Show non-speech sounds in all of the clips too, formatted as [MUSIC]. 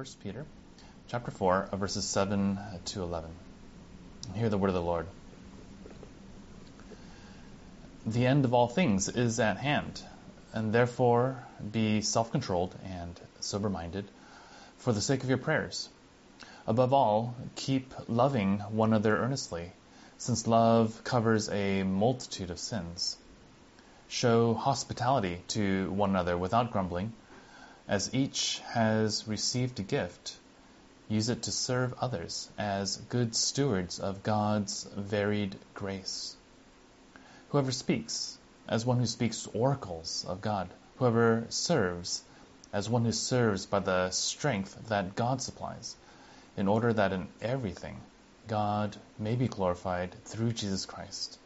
1 Peter chapter 4, verses 7 to 11. Hear the word of the Lord. The end of all things is at hand, and therefore be self controlled and sober minded for the sake of your prayers. Above all, keep loving one another earnestly, since love covers a multitude of sins. Show hospitality to one another without grumbling. As each has received a gift, use it to serve others as good stewards of God's varied grace. Whoever speaks, as one who speaks oracles of God. Whoever serves, as one who serves by the strength that God supplies, in order that in everything God may be glorified through Jesus Christ.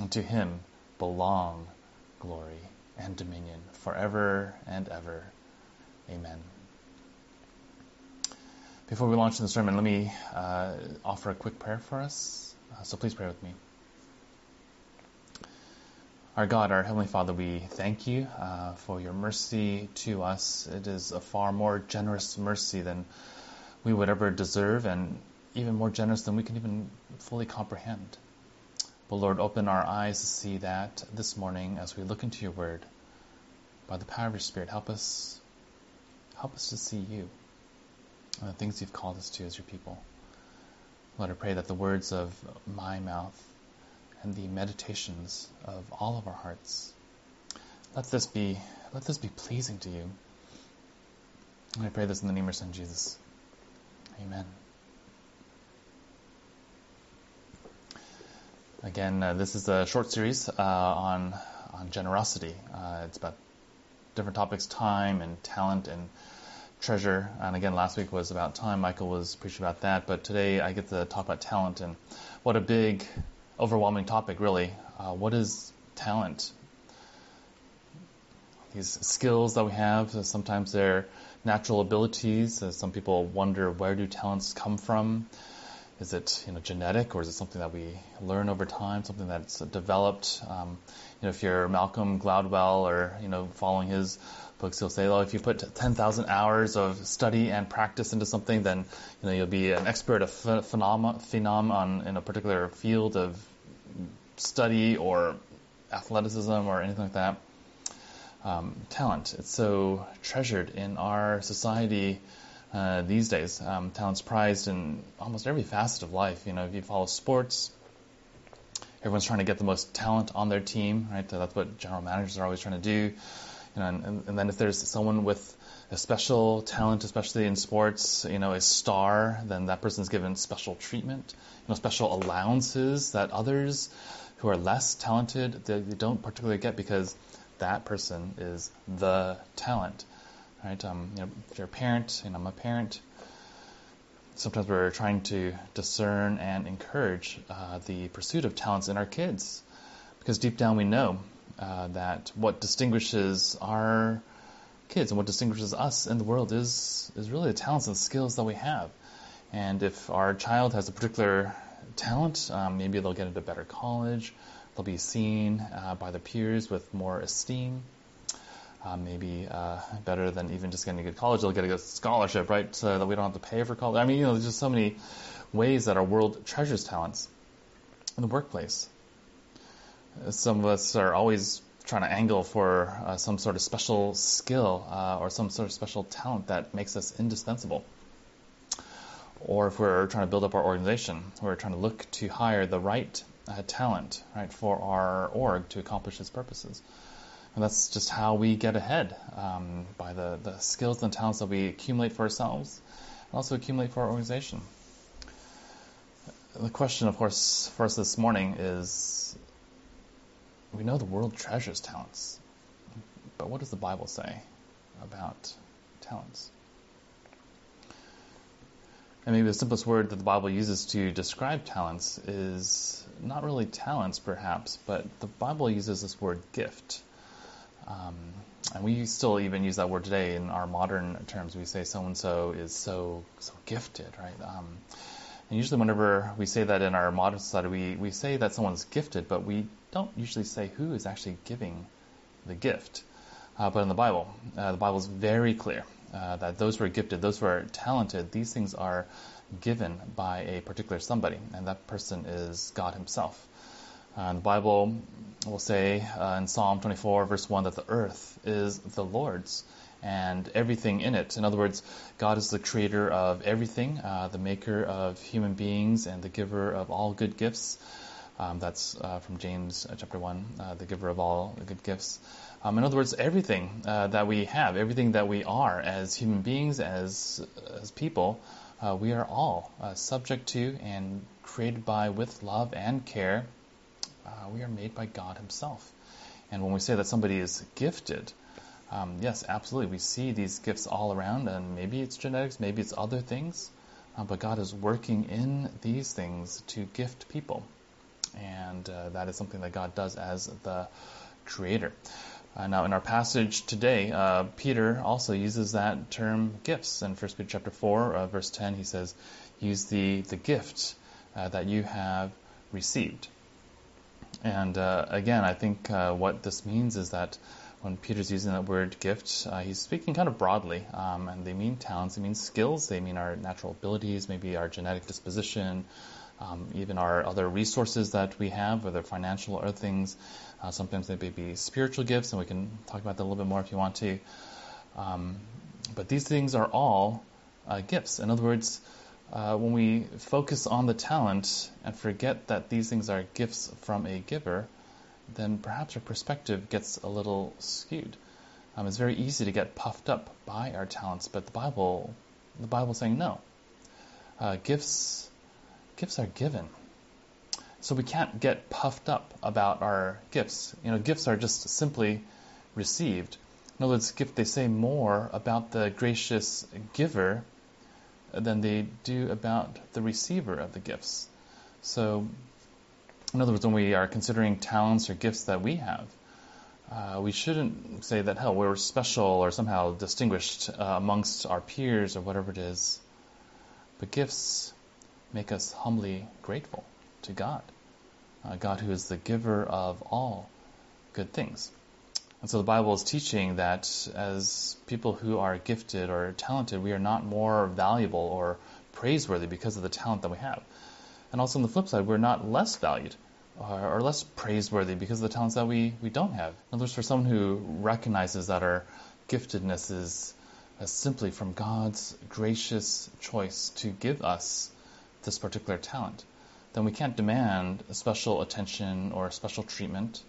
And to him belong glory and dominion forever and ever. Amen. Before we launch the sermon, let me uh, offer a quick prayer for us. Uh, so please pray with me. Our God, our Heavenly Father, we thank you uh, for your mercy to us. It is a far more generous mercy than we would ever deserve, and even more generous than we can even fully comprehend. But Lord, open our eyes to see that this morning as we look into your word. By the power of your Spirit, help us help us to see you and the things you've called us to as your people. Lord, I pray that the words of my mouth and the meditations of all of our hearts, let this be let this be pleasing to you. And I pray this in the name of your Son Jesus. Amen. Again, uh, this is a short series uh, on on generosity. Uh, it's about different topics: time and talent and treasure. And again, last week was about time. Michael was preaching about that. But today I get to talk about talent and what a big, overwhelming topic, really. Uh, what is talent? These skills that we have, sometimes they're natural abilities. Some people wonder where do talents come from? Is it you know genetic or is it something that we learn over time, something that's developed? Um, you know, if you're Malcolm Gladwell or you know following his books, he'll say, well, if you put 10,000 hours of study and practice into something, then you know you'll be an expert, a phenom, phenom on in a particular field of study or athleticism or anything like that. Um, talent, it's so treasured in our society uh, these days. Um, talent's prized in almost every facet of life. You know, if you follow sports, everyone's trying to get the most talent on their team, right? That's what general managers are always trying to do. You know, and, and then if there's someone with a special talent, especially in sports, you know, a star, then that person's given special treatment, you know, special allowances that others who are less talented they, they don't particularly get because that person is the talent, right? Um, you know, if you're a parent, and I'm a parent. Sometimes we're trying to discern and encourage uh, the pursuit of talents in our kids, because deep down we know uh, that what distinguishes our kids and what distinguishes us in the world is is really the talents and skills that we have. And if our child has a particular talent, um, maybe they'll get into better college. They'll be seen uh, by their peers with more esteem. Uh, maybe uh, better than even just getting a good college, they'll get a good scholarship, right? So that we don't have to pay for college. I mean, you know, there's just so many ways that our world treasures talents in the workplace some of us are always trying to angle for uh, some sort of special skill uh, or some sort of special talent that makes us indispensable. Or if we're trying to build up our organization, we're trying to look to hire the right uh, talent, right, for our org to accomplish its purposes. And that's just how we get ahead um, by the, the skills and talents that we accumulate for ourselves and also accumulate for our organization. The question, of course, for us this morning is we know the world treasures talents, but what does the Bible say about talents? And maybe the simplest word that the Bible uses to describe talents is not really talents, perhaps, but the Bible uses this word gift. Um, and we still even use that word today in our modern terms. We say so and so is so so gifted, right? Um, and usually, whenever we say that in our modern society, we, we say that someone's gifted, but we don't usually say who is actually giving the gift. Uh, but in the Bible, uh, the Bible is very clear uh, that those who are gifted, those who are talented, these things are given by a particular somebody, and that person is God Himself. Uh, the Bible will say uh, in Psalm 24, verse 1, that the earth is the Lord's and everything in it. In other words, God is the creator of everything, uh, the maker of human beings, and the giver of all good gifts. Um, that's uh, from James uh, chapter 1, uh, the giver of all good gifts. Um, in other words, everything that we have, everything that we are as human beings, as, as people, we are all subject to and created by with love and care uh, we are made by God Himself. And when we say that somebody is gifted, um, yes, absolutely, we see these gifts all around, and maybe it's genetics, maybe it's other things, uh, but God is working in these things to gift people. And uh, that is something that God does as the creator. Uh, now, in our passage today, uh, Peter also uses that term gifts. In 1 Peter chapter 4, uh, verse 10, he says, use the, the gift uh, that you have received. And uh, again, I think uh, what this means is that when Peter's using that word gift, uh, he's speaking kind of broadly. Um, and they mean talents, they mean skills, they mean our natural abilities, maybe our genetic disposition, um, even our other resources that we have, whether financial or things. Uh, sometimes they may be spiritual gifts, and we can talk about that a little bit more if you want to. Um, but these things are all uh, gifts. In other words, uh, when we focus on the talent and forget that these things are gifts from a giver, then perhaps our perspective gets a little skewed. Um, it's very easy to get puffed up by our talents, but the Bible, the Bible saying no. Uh, gifts, gifts are given, so we can't get puffed up about our gifts. You know, gifts are just simply received. In other words, gift they say more about the gracious giver than they do about the receiver of the gifts. So, in other words, when we are considering talents or gifts that we have, uh, we shouldn't say that, hell, we're special or somehow distinguished uh, amongst our peers or whatever it is. But gifts make us humbly grateful to God, uh, God who is the giver of all good things. And so the Bible is teaching that as people who are gifted or talented, we are not more valuable or praiseworthy because of the talent that we have. And also on the flip side, we're not less valued or, less praiseworthy because of the talents that we, we don't have. In other words, for someone who recognizes that our giftedness is uh, simply from God's gracious choice to give us this particular talent, then we can't demand special attention or special treatment.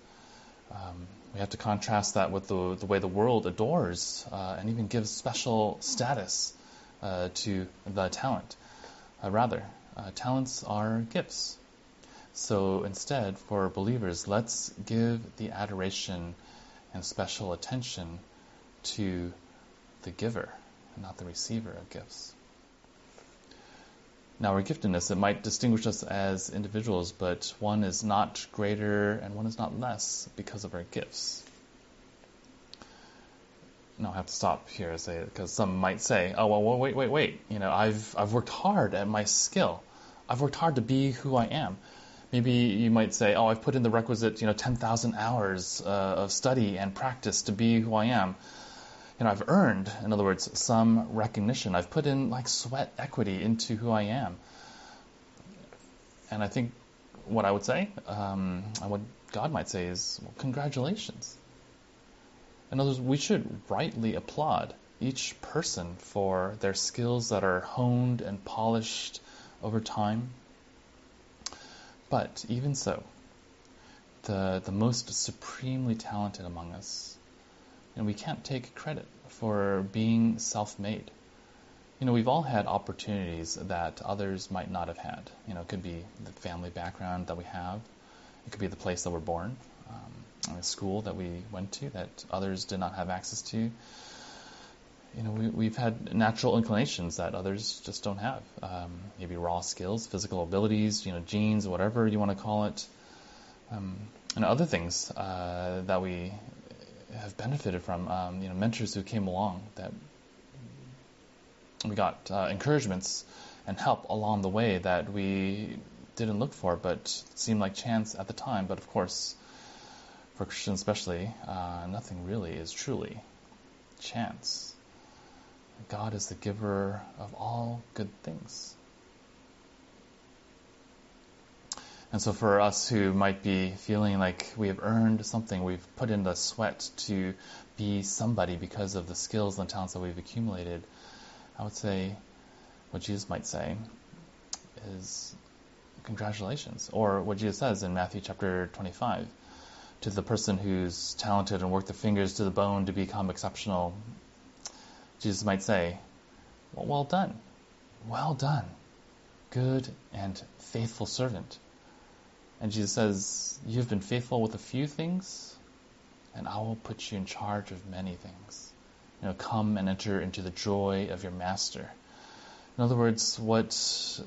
Um, we have to contrast that with the, the way the world adores uh, and even gives special status uh, to the talent. Uh, rather, uh, talents are gifts. So instead, for believers, let's give the adoration and special attention to the giver not the receiver of gifts. Now, our giftedness, it might distinguish us as individuals, but one is not greater and one is not less because of our gifts. Now, I have to stop here because some might say, "Oh well, wait, wait, wait. You know, I've I've worked hard at my skill. I've worked hard to be who I am." Maybe you might say, "Oh, I've put in the requisite, you know, 10,000 hours uh, of study and practice to be who I am." You know, I've earned, in other words, some recognition. I've put in like sweat equity into who I am. And I think what I would say, um, and what God might say is, well, congratulations. In other words, we should rightly applaud each person for their skills that are honed and polished over time. But even so, the, the most supremely talented among us and we can't take credit for being self made. You know, we've all had opportunities that others might not have had. You know, it could be the family background that we have, it could be the place that we're born, um, a school that we went to that others did not have access to. You know, we, have had natural inclinations that others just don't have. Um, maybe raw skills, physical abilities, you know, genes, whatever you want to call it. Um, and other things uh, that we have benefited from. Um, you know, mentors who came along that we got uh, encouragements and help along the way that we didn't look for, but seemed like chance at the time. But of course, for Christians especially, uh, nothing really is truly chance. God is the giver of all good things. And so for us who might be feeling like we have earned something, we've put in the sweat to be somebody because of the skills and talents that we've accumulated, I would say what Jesus might say is congratulations. Or what Jesus says in Matthew chapter 25 to the person who's talented and worked their fingers to the bone to become exceptional, Jesus might say, well, well done. Well done. Good and faithful servant. And Jesus says, You've been faithful with a few things, and I will put you in charge of many things. You know, come and enter into the joy of your master. In other words, what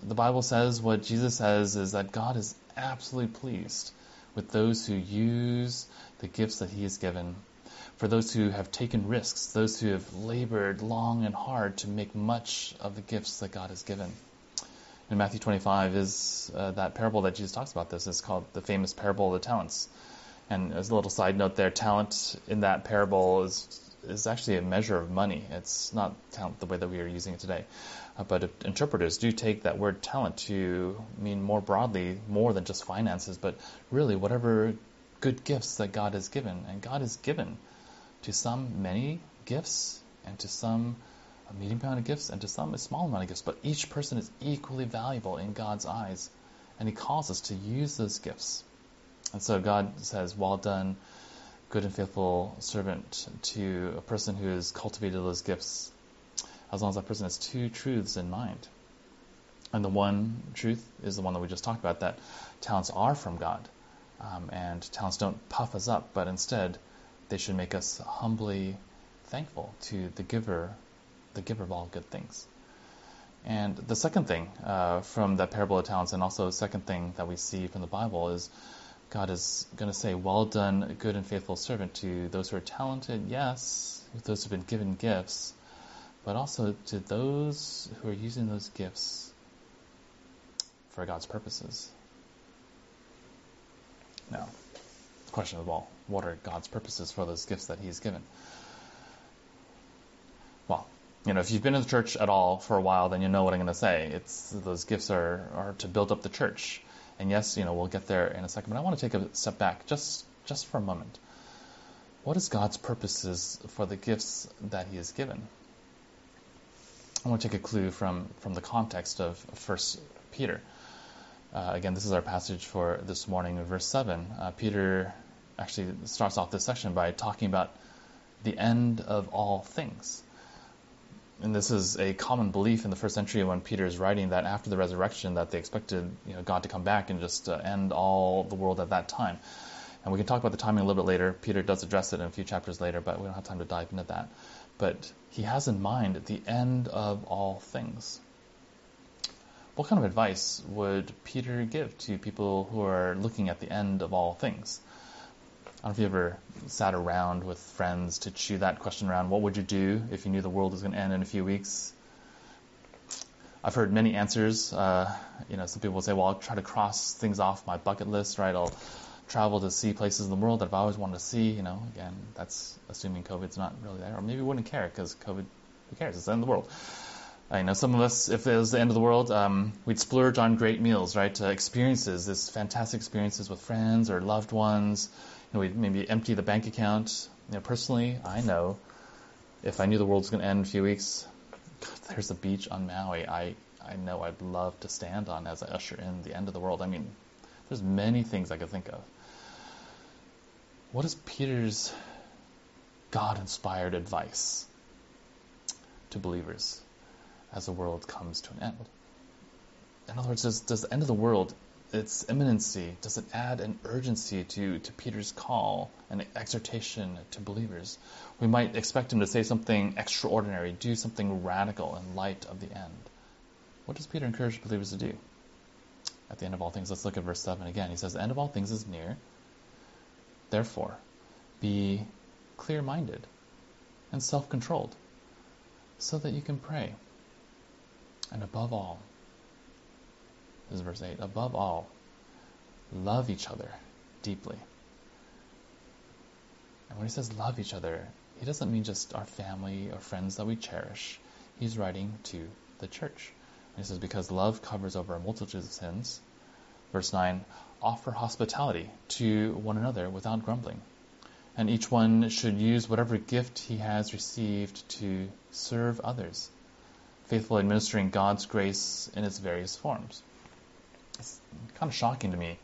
the Bible says, what Jesus says, is that God is absolutely pleased with those who use the gifts that He has given. For those who have taken risks, those who have labored long and hard to make much of the gifts that God has given in Matthew 25 is uh, that parable that Jesus talks about. This is called the famous parable of the talents. And as a little side note there, talent in that parable is is actually a measure of money. It's not talent the way that we are using it today. Uh, but interpreters do take that word talent to mean more broadly, more than just finances, but really whatever good gifts that God has given. And God has given to some many gifts and to some a medium amount of gifts and to some a small amount of gifts, but each person is equally valuable in God's eyes, and He calls us to use those gifts. And so God says, Well done, good and faithful servant, to a person who has cultivated those gifts, as long as that person has two truths in mind. And the one truth is the one that we just talked about that talents are from God. Um, and talents don't puff us up, but instead they should make us humbly thankful to the giver the giver of all good things. And the second thing uh, from the parable of talents, and also the second thing that we see from the Bible, is God is going to say, Well done, good and faithful servant, to those who are talented, yes, those who have been given gifts, but also to those who are using those gifts for God's purposes. Now, question of all, what are God's purposes for those gifts that He's given? You know, if you've been in the church at all for a while, then you know what I'm going to say. It's those gifts are, are to build up the church. And yes, you know, we'll get there in a second, but I want to take a step back just just for a moment. What is God's purposes for the gifts that He has given? I want to take a clue from from the context of First Peter. Uh, again, this is our passage for this morning, verse seven. Uh, Peter actually starts off this section by talking about the end of all things and this is a common belief in the first century when Peter is writing that after the resurrection that they expected you know, God to come back and just uh, end all the world at that time. And we can talk about the timing a little bit later. Peter does address it in a few chapters later, but we don't have time to dive into that. But he has in mind the end of all things. What kind of advice would Peter give to people who are looking at the end of all things? I don't know if you ever sat around with friends to chew that question around. What would you do if you knew the world was going to end in a few weeks? I've heard many answers. Uh, you know, some people will say, "Well, I'll try to cross things off my bucket list, right? I'll travel to see places in the world that I've always wanted to see." You know, again, that's assuming COVID's not really there, or maybe wouldn't care because COVID, who cares? It's the end of the world. I know some of us, if it was the end of the world, um, we'd splurge on great meals, right? Uh, experiences, this fantastic experiences with friends or loved ones know, we maybe empty the bank account. You know, personally, I know if I knew the world was going to end in a few weeks, God, there's a beach on Maui. I I know I'd love to stand on as I usher in the end of the world. I mean, there's many things I could think of. What is Peter's God-inspired advice to believers as the world comes to an end? In other words, does, does the end of the world its imminency, does it add an urgency to, to Peter's call and exhortation to believers? We might expect him to say something extraordinary, do something radical in light of the end. What does Peter encourage believers to do? At the end of all things, let's look at verse 7 again. He says, The end of all things is near. Therefore, be clear minded and self controlled so that you can pray. And above all, this is verse 8. Above all, love each other deeply. And when he says love each other, he doesn't mean just our family or friends that we cherish. he's writing to the church. And he says, Because love covers over a multitude of sins. Verse 9, offer hospitality to one another without grumbling. And each one should use whatever gift he has received to serve others, faithfully administering God's grace in its various forms. Kind of shocking to me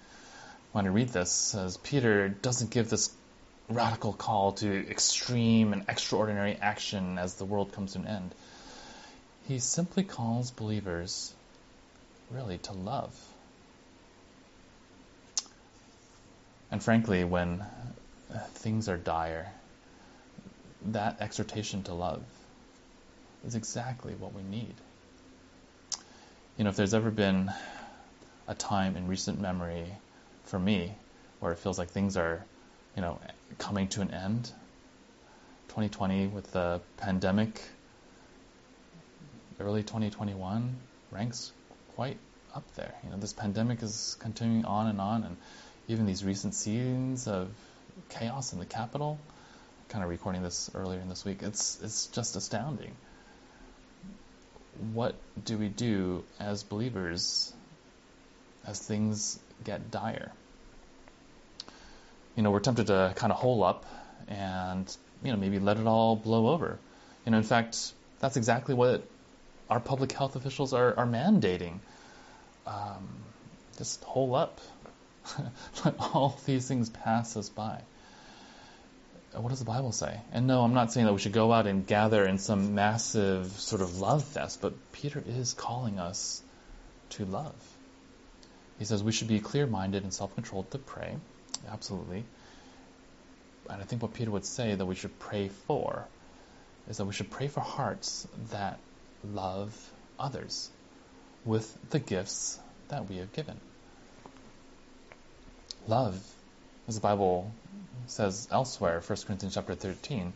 when I read this, as Peter doesn't give this radical call to extreme and extraordinary action as the world comes to an end. He simply calls believers really to love. And frankly, when things are dire, that exhortation to love is exactly what we need. You know, if there's ever been a time in recent memory for me where it feels like things are, you know, coming to an end, 2020 with the pandemic, early 2021 ranks quite up there. You know, this pandemic is continuing on and on, and even these recent scenes of chaos in the Capitol, kind of recording this earlier in this week, it's it's just astounding. What do we do as believers as things get dire? You know, we're tempted to kind of hole up and you know maybe let it all blow over. You know, in fact, that's exactly what our public health officials are, are mandating. Um, just hole up. [LAUGHS] Let all these things pass us by. What does the Bible say? And no, I'm not saying that we should go out and gather in some massive sort of love fest, but Peter is calling us to love. He says we should be clear minded and self controlled to pray. Absolutely. And I think what Peter would say that we should pray for is that we should pray for hearts that love others with the gifts that we have given. Love, as the Bible says elsewhere, 1 Corinthians chapter 13,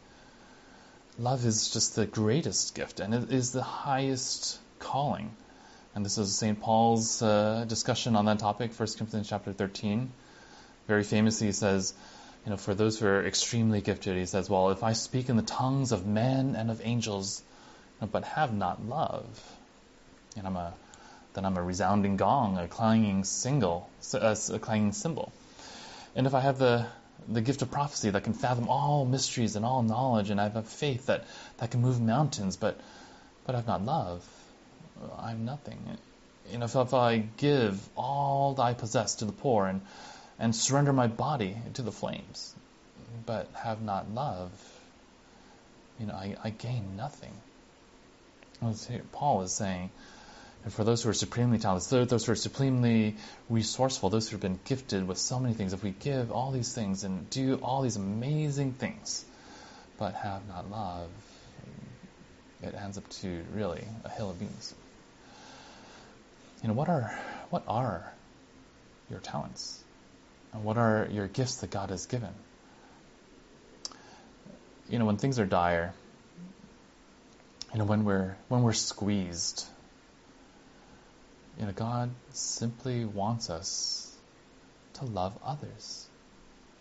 love is just the greatest gift and it is the highest calling. And this is St. Paul's uh, discussion on that topic, 1 Corinthians chapter 13. Very famously, he says, you know, for those who are extremely gifted, he says, well, if I speak in the tongues of men and of angels, but have not love, and I'm a, then I'm a resounding gong, a clanging single, a clanging cymbal. And if I have the the gift of prophecy that can fathom all mysteries and all knowledge, and I have a faith that, that can move mountains, but but I've not love, I'm nothing. You know, if, I give all that I possess to the poor and and surrender my body to the flames, but have not love, you know, I, I gain nothing. Paul is saying, and for those who are supremely talented, those who are supremely resourceful, those who have been gifted with so many things, if we give all these things and do all these amazing things, but have not love, it ends up to really a hill of beans. You know, what are what are your talents? And what are your gifts that God has given? You know, when things are dire, you know, when we're when we're squeezed, you know, God simply wants us to love others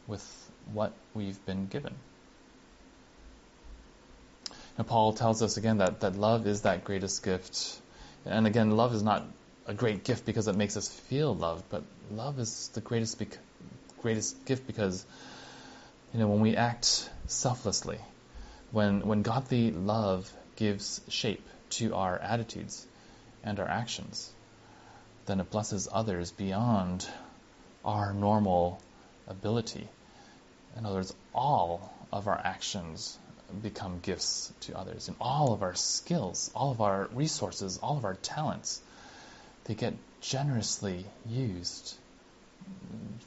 with what we've been given. Now, Paul tells us again that, that love is that greatest gift. And again, love is not a great gift because it makes us feel loved, but love is the greatest bec- greatest gift because you know when we act selflessly, when when godly love gives shape to our attitudes and our actions, then it blesses others beyond our normal ability. In other words, all of our actions become gifts to others, and all of our skills, all of our resources, all of our talents, they get generously used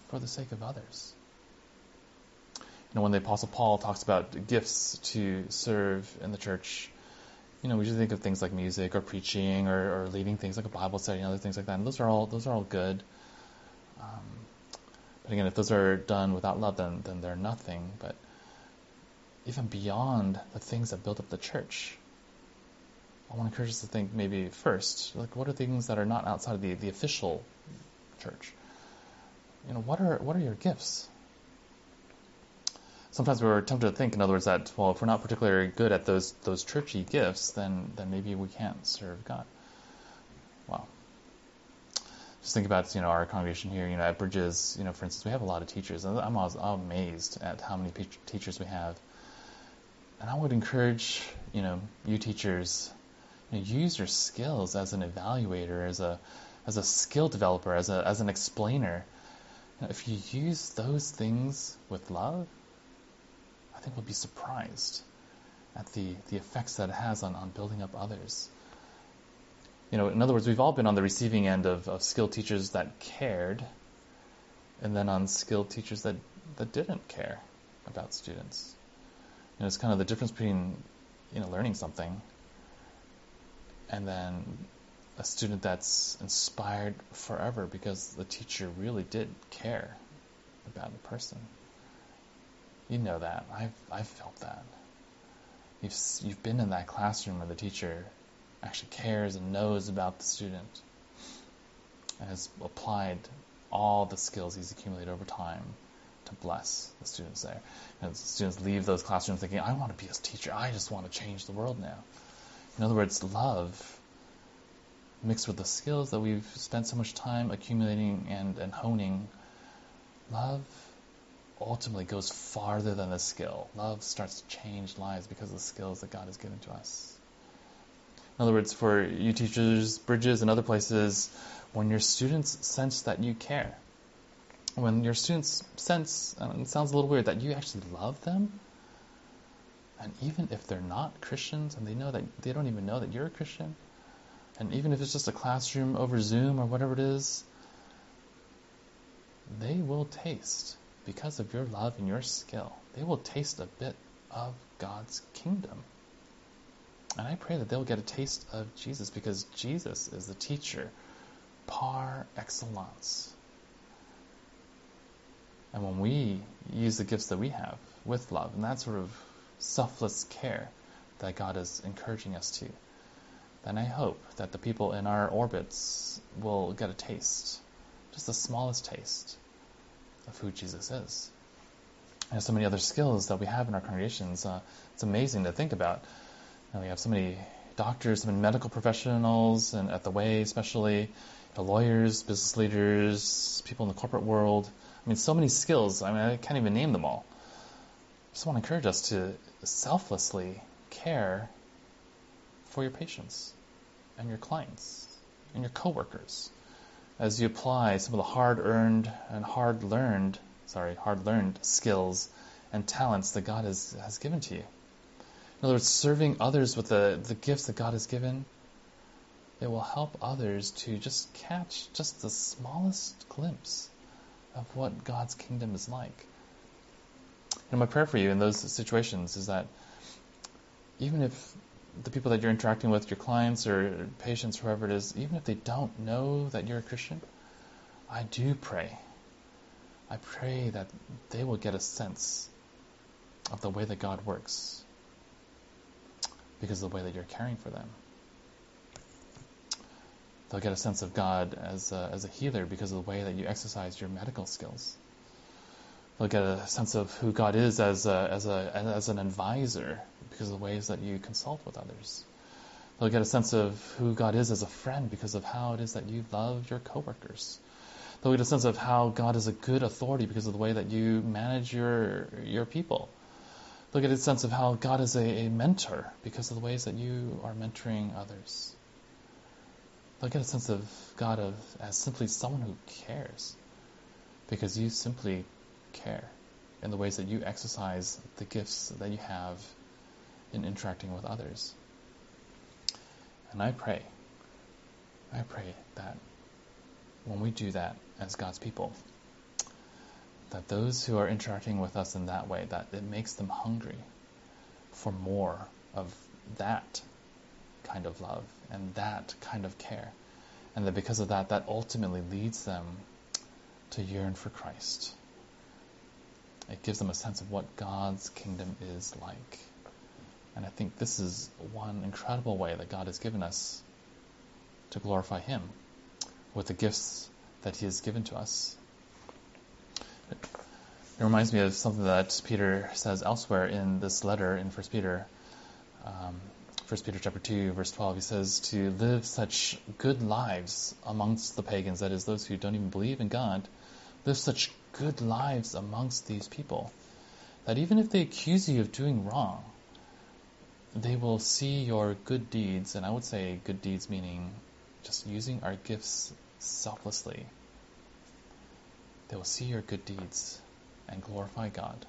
for the sake of others. You know, when the Apostle Paul talks about gifts to serve in the church, you know, we usually think of things like music or preaching or, or leading things like a Bible study and other things like that. And those are all those are all good. Um, but again, if those are done without love, then then they're nothing. But even beyond the things that build up the church, I want to encourage us to think maybe first, like what are things that are not outside of the, the official church? You know, what are what are your gifts? sometimes we're tempted to think, in other words, that well, if we're not particularly good at those those churchy gifts, then then maybe we can't serve God. Well, just think about you know our congregation here. You know, at Bridges, you know, for instance, we have a lot of teachers. I'm, always, amazed at how many teachers we have. And I would encourage you know you teachers, you know, use your skills as an evaluator, as a as a skill developer, as a as an explainer. If you use those things with love, I think we'll be surprised at the, the effects that it has on, on building up others. You know, in other words, we've all been on the receiving end of, of skilled teachers that cared, and then on skilled teachers that, that didn't care about students. You know, it's kind of the difference between, you know, learning something and then a student that's inspired forever because the teacher really did care about the person. You know that. I've, I've felt that. You've, you've been in that classroom where the teacher actually cares and knows about the student and has applied all the skills he's accumulated over time to bless the students there. And the students leave those classrooms thinking, I want to be a teacher. I just want to change the world now. In other words, love mixed with the skills that we've spent so much time accumulating and, and honing, love ultimately goes farther than the skill. Love starts to change lives because of the skills that God has given to us. In other words, for you teachers, bridges, and other places, when your students sense that you care, when your students sense, and it sounds a little weird, that you actually love them, and even if they're not Christians and they know that they don't even know that you're a Christian, and even if it's just a classroom over Zoom or whatever it is, they will taste because of your love and your skill, they will taste a bit of God's kingdom. And I pray that they'll get a taste of Jesus because Jesus is the teacher par excellence. And when we use the gifts that we have with love and that sort of selfless care that God is encouraging us to, then I hope that the people in our orbits will get a taste, just the smallest taste of who Jesus is. And so many other skills that we have in our congregations. Uh, it's amazing to think about. You know, we have so many doctors, so many medical professionals, and at the way, especially you know, lawyers, business leaders, people in the corporate world. I mean, so many skills. I mean, I can't even name them all. I just want to encourage us to selflessly care for your patients and your clients and your coworkers as you apply some of the hard earned and hard learned, sorry, hard learned skills and talents that God has, has given to you. In other words, serving others with the, the gifts that God has given, it will help others to just catch just the smallest glimpse of what God's kingdom is like. And my prayer for you in those situations is that even if the people that you're interacting with, your clients or patients, whoever it is, even if they don't know that you're a Christian, I do pray. I pray that they will get a sense of the way that God works because of the way that you're caring for them. They'll get a sense of God as a, as a healer because of the way that you exercise your medical skills. They'll get a sense of who God is as a, as a, as an advisor because of the ways that you consult with others. They'll get a sense of who God is as a friend because of how it is that you love your coworkers. They'll get a sense of how God is a good authority because of the way that you manage your your people. They'll get a sense of how God is a, a mentor because of the ways that you are mentoring others. They'll get a sense of God of, as simply someone who cares because you simply care in the ways that you exercise the gifts that you have in interacting with others. And I pray, I pray that when we do that as God's people, that those who are interacting with us in that way, that it makes them hungry for more of that kind of love and that kind of care. And that because of that, that ultimately leads them to yearn for Christ. It gives them a sense of what God's kingdom is like. And I think this is one incredible way that God has given us to glorify Him with the gifts that He has given to us. It reminds me of something that Peter says elsewhere in this letter in 1 Peter. Um, 1 Peter chapter 2, verse 12, he says to live such good lives amongst the pagans, that is, those who don't even believe in God, live such good lives amongst these people, that even if they accuse you of doing wrong, they will see your good deeds, and I would say good deeds meaning just using our gifts selflessly. They will see your good deeds and glorify God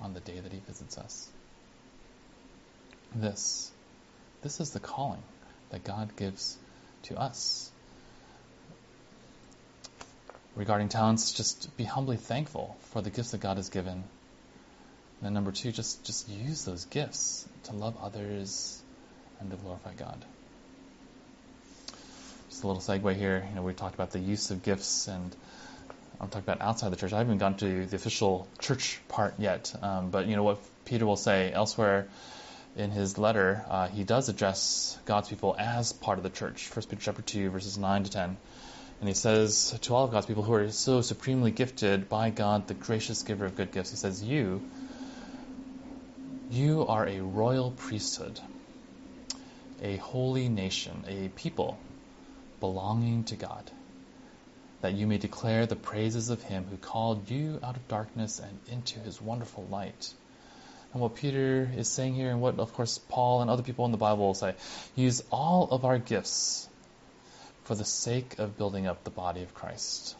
on the day that He visits us. This this is the calling that God gives to us. Regarding talents, just be humbly thankful for the gifts that God has given. And then number two, just, just use those gifts to love others and to glorify God. Just a little segue here. You know, we talked about the use of gifts, and I'm talking about outside the church. I haven't gone to the official church part yet, um, but you know what Peter will say elsewhere in his letter, uh, he does address God's people as part of the church. First Peter chapter 2, verses 9 to 10. And he says to all of God's people who are so supremely gifted by God, the gracious giver of good gifts, he says, You, you are a royal priesthood, a holy nation, a people belonging to God, that you may declare the praises of him who called you out of darkness and into his wonderful light and what Peter is saying here, and what, of course, Paul and other people in the Bible will say. Use all of our gifts for the sake of building up the body of Christ.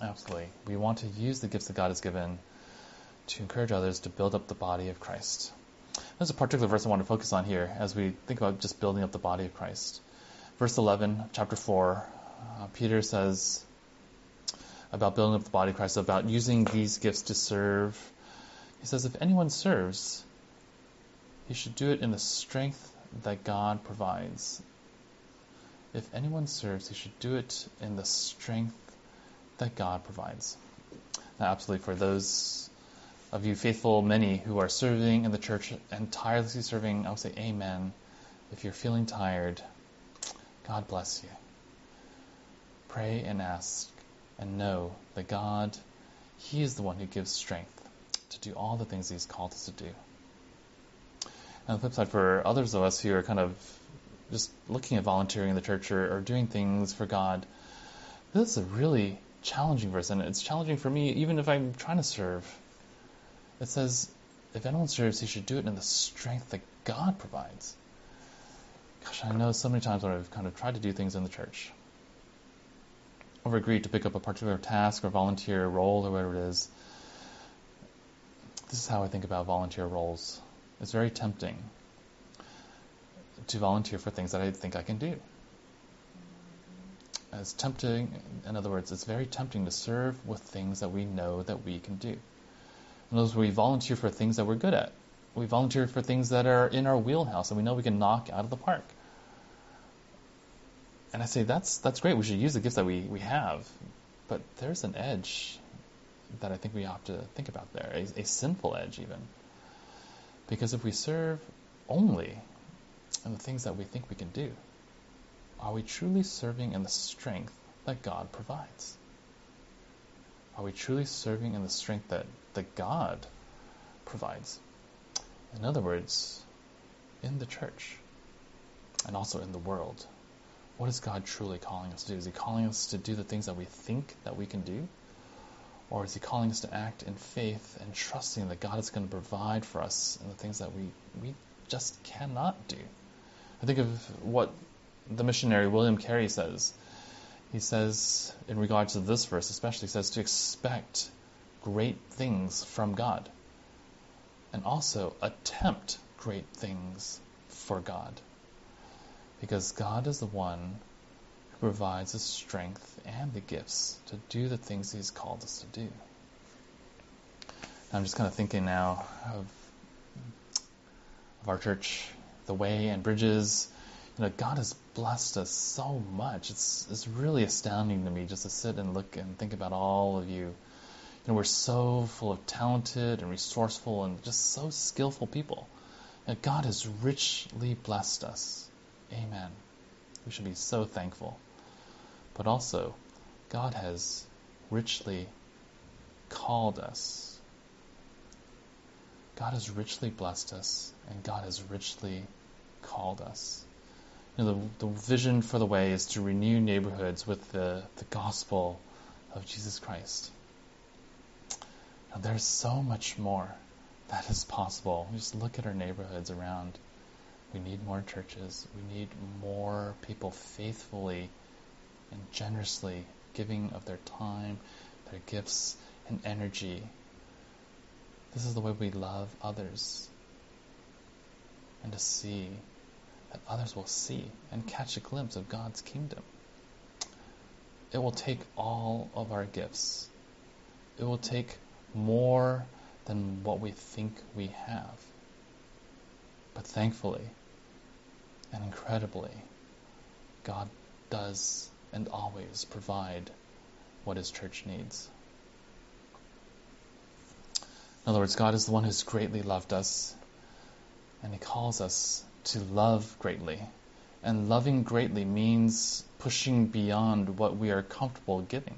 Absolutely. We want to use the gifts that God has given to encourage others to build up the body of Christ. There's a particular verse I want to focus on here as we think about just building up the body of Christ. Verse 11, chapter 4, uh, Peter says about building up the body of Christ, about using these gifts to serve he says, if anyone serves, he should do it in the strength that God provides. If anyone serves, he should do it in the strength that God provides. Now, absolutely, for those of you faithful many who are serving in the church and tirelessly serving, I would say amen. If you're feeling tired, God bless you. Pray and ask and know that God, He is the one who gives strength to do all the things He's called us to do. And the flip side, for others of us who are kind of just looking at volunteering in the church or, or doing things for God, this is a really challenging verse, and it's challenging for me even if I'm trying to serve. It says, if anyone serves, he should do it in the strength that God provides. Gosh, I know so many times when I've kind of tried to do things in the church, or agreed to pick up a particular task or volunteer role or whatever it is, this is how I think about volunteer roles. It's very tempting to volunteer for things that I think I can do. It's tempting, in other words, it's very tempting to serve with things that we know that we can do. In other words, we volunteer for things that we're good at. We volunteer for things that are in our wheelhouse and we know we can knock out of the park. And I say that's that's great. We should use the gifts that we, we have. But there's an edge that I think we have to think about there, a, a sinful edge even. Because if we serve only in the things that we think we can do, are we truly serving in the strength that God provides? Are we truly serving in the strength that, that God provides? In other words, in the church and also in the world, what is God truly calling us to do? Is He calling us to do the things that we think that we can do? Or is he calling us to act in faith and trusting that God is going to provide for us in the things that we, we just cannot do? I think of what the missionary William Carey says. He says, in regards to this verse especially, says to expect great things from God and also attempt great things for God. Because God is the one who provides the strength and the gifts to do the things He's called us to do. I'm just kind of thinking now of, of our church, the way and bridges. You know, God has blessed us so much. It's it's really astounding to me just to sit and look and think about all of you. You know, we're so full of talented and resourceful and just so skillful people. God has richly blessed us. Amen. We should be so thankful but also God has richly called us. God has richly blessed us, and God has richly called us. You know, the, the vision for the way is to renew neighborhoods with the, the gospel of Jesus Christ. Now, there's so much more that is possible. Just look at our neighborhoods around. We need more churches. We need more people faithfully and generously giving of their time, their gifts, and energy. This is the way we love others. And to see that others will see and catch a glimpse of God's kingdom. It will take all of our gifts. It will take more than what we think we have. But thankfully and incredibly, God does and always provide what His church needs. In other words, God is the one who's greatly loved us, and He calls us to love greatly. And loving greatly means pushing beyond what we are comfortable giving.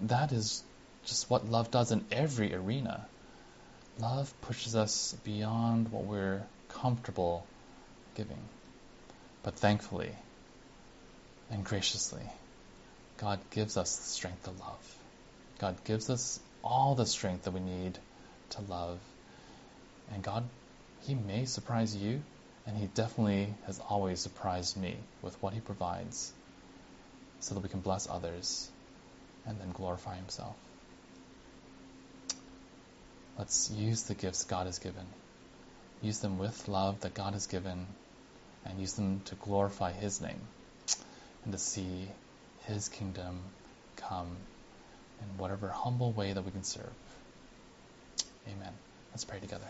That is just what love does in every arena. Love pushes us beyond what we're comfortable giving. But thankfully and graciously, God gives us the strength to love. God gives us all the strength that we need to love. And God, He may surprise you, and He definitely has always surprised me with what He provides so that we can bless others and then glorify Himself. Let's use the gifts God has given. Use them with love that God has given and use them to glorify His name and to see His kingdom come in whatever humble way that we can serve. Amen. Let's pray together.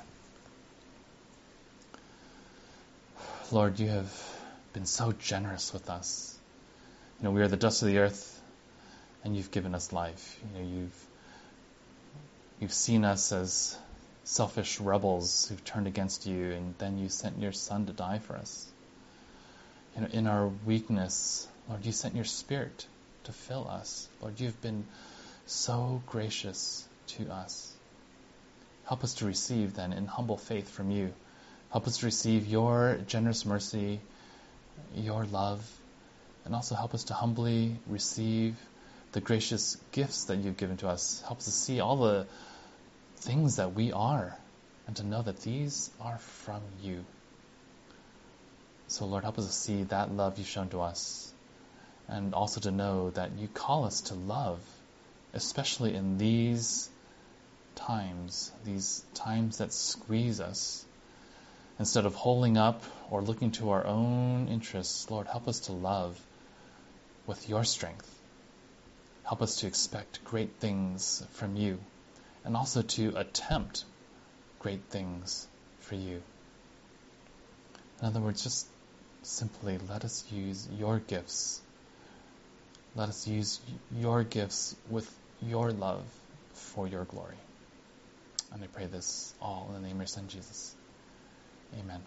Lord, you have been so generous with us. You know, we are the dust of the earth, and you've given us life. You know, you've you've seen us as selfish rebels who've turned against you, and then you sent your Son to die for us. You know, in our weakness, Lord, you sent your Spirit to fill us. Lord, you've been so gracious to us. Help us to receive then in humble faith from you. Help us to receive your generous mercy, your love, and also help us to humbly receive the gracious gifts that you've given to us. Help us to see all the things that we are and to know that these are from you. So, Lord, help us to see that love you've shown to us and also to know that you call us to love, especially in these times, these times that squeeze us. Instead of holding up or looking to our own interests, Lord, help us to love with your strength. Help us to expect great things from you and also to attempt great things for you. In other words, just simply let us use your gifts. Let us use your gifts with your love for your glory. And I pray this all in the name of your Son, Jesus. Amen.